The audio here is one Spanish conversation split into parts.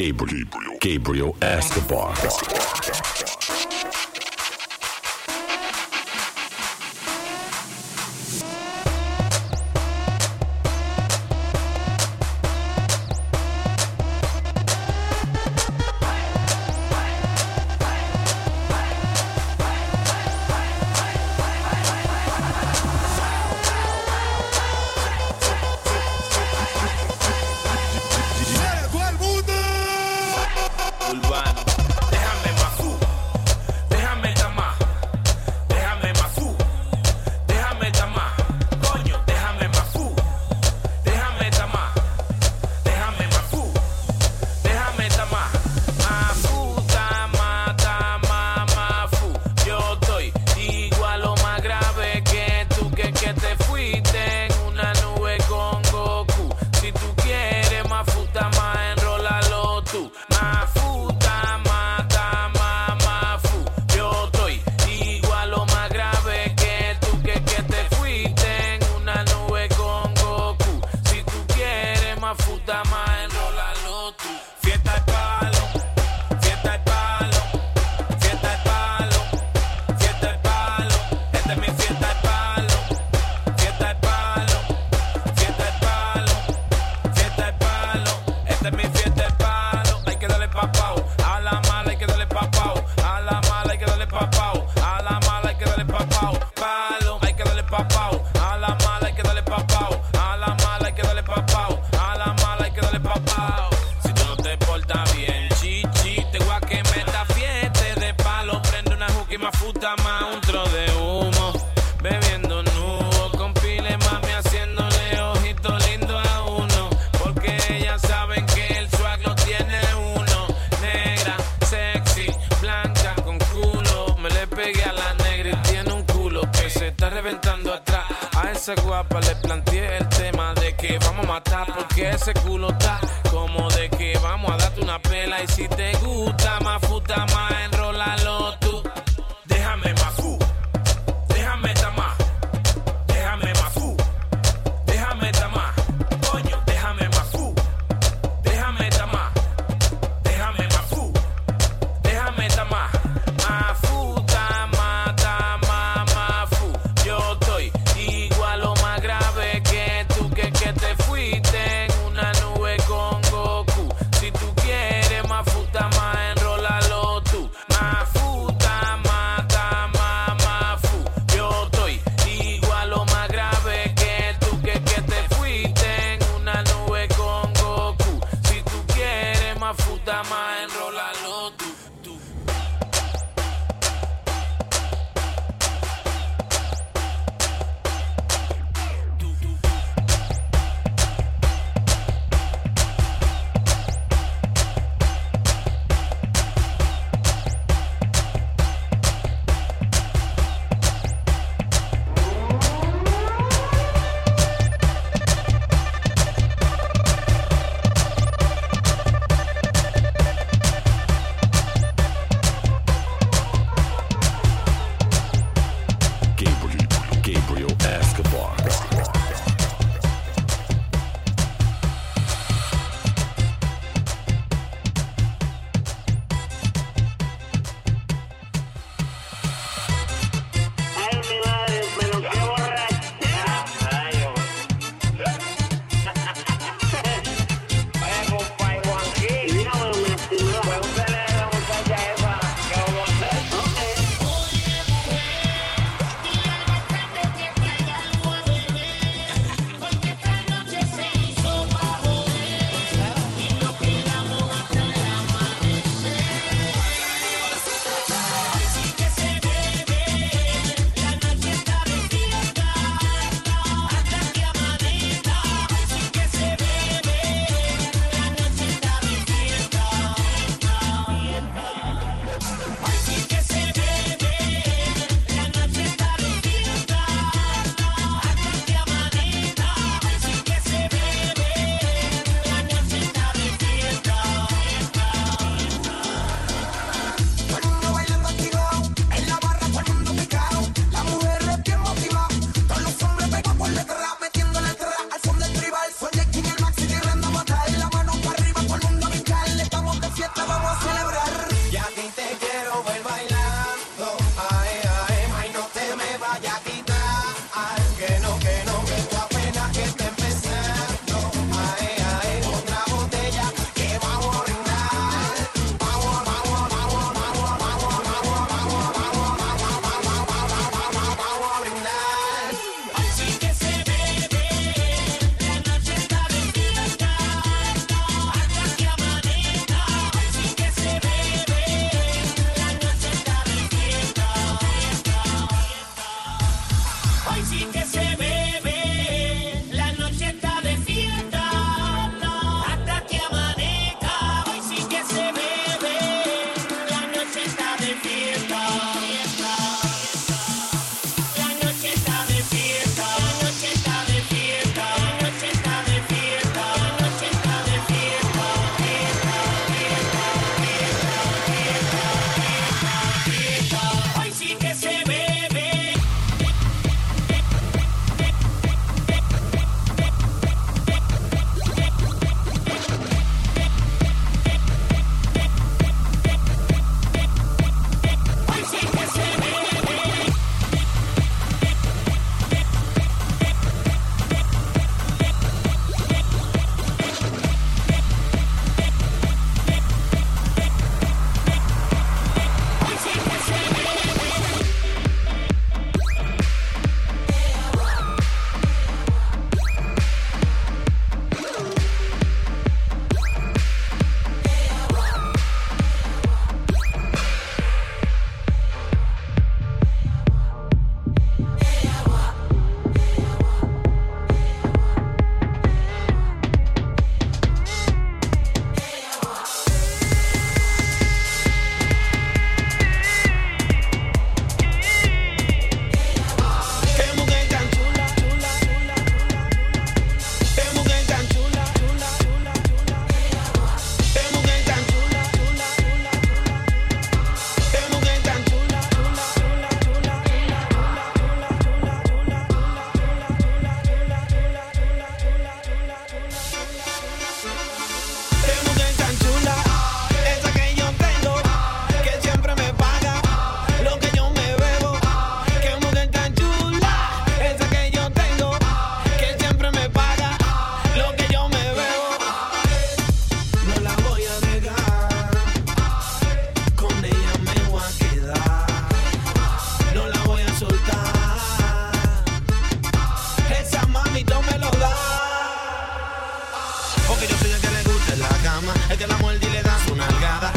Gabriel, Gabriel Escobar. esa guapa le planteé el tema de que vamos a matar. Porque ese culo está como de que vamos a darte una pela. Y si te gusta más futa más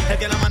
El que la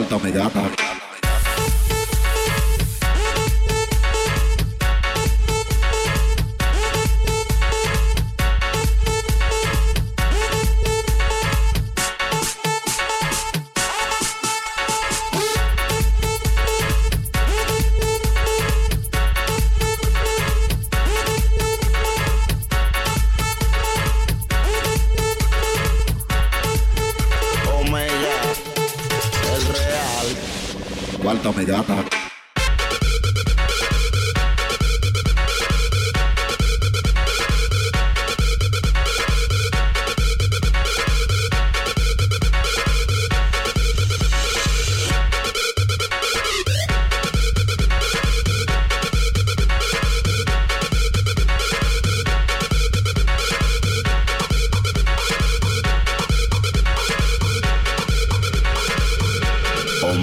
Cuarta Omegata. falta humedad. Para...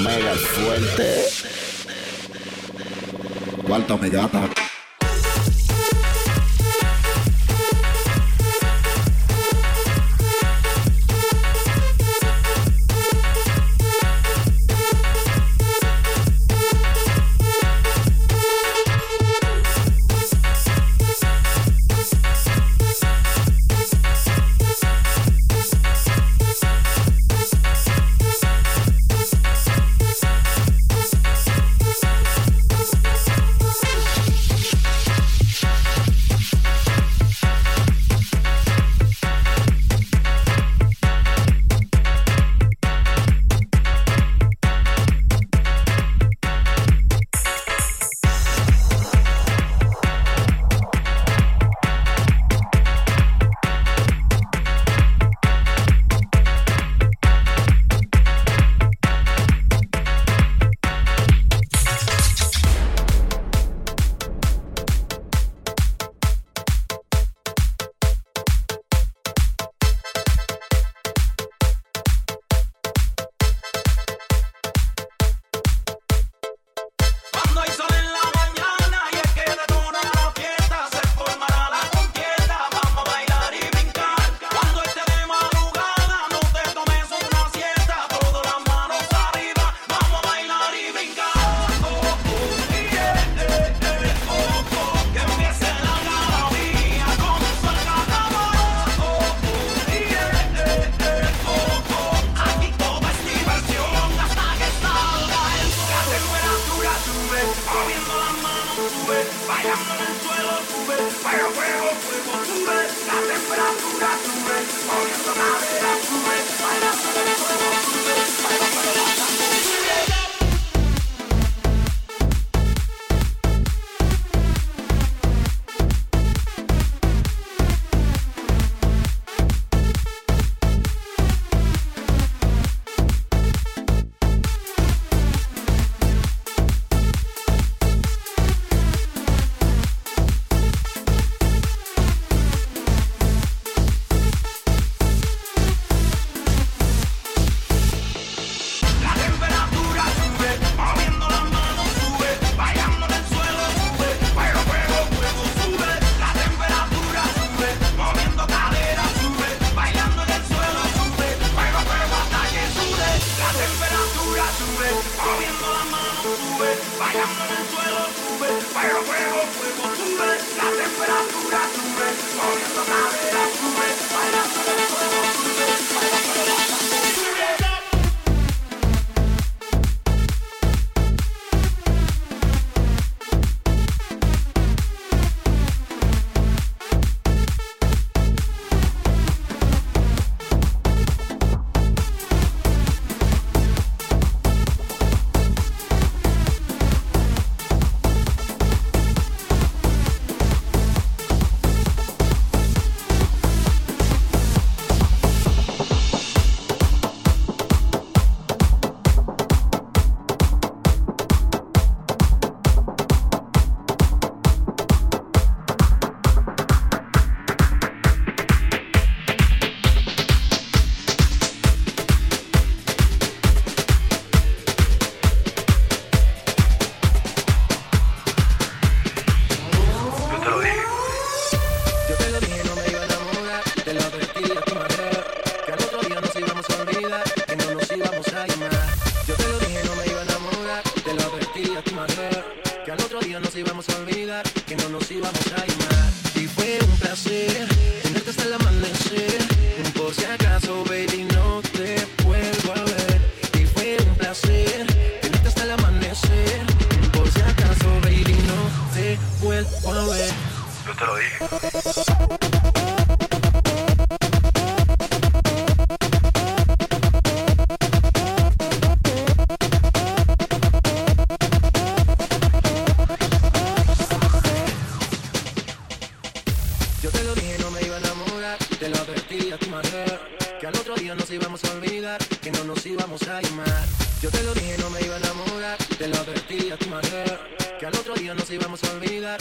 mega fuerte. Cuarta megata. temperatura sube, moviendo cadera sube, bailando el fuego sube. Yo te lo dije, no me iba a enamorar. Te lo advertí a tu manera. Que al otro día nos íbamos a olvidar.